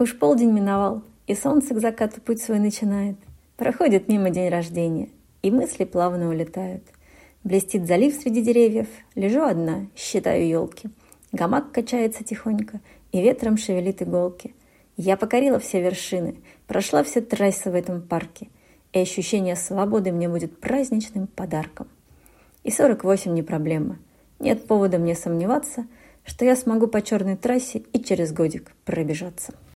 Уж полдень миновал, и солнце к закату путь свой начинает. Проходит мимо день рождения, и мысли плавно улетают. Блестит залив среди деревьев, лежу одна, считаю елки. Гамак качается тихонько, и ветром шевелит иголки. Я покорила все вершины, прошла все трассы в этом парке, и ощущение свободы мне будет праздничным подарком. И 48 не проблема. Нет повода мне сомневаться, что я смогу по черной трассе и через годик пробежаться.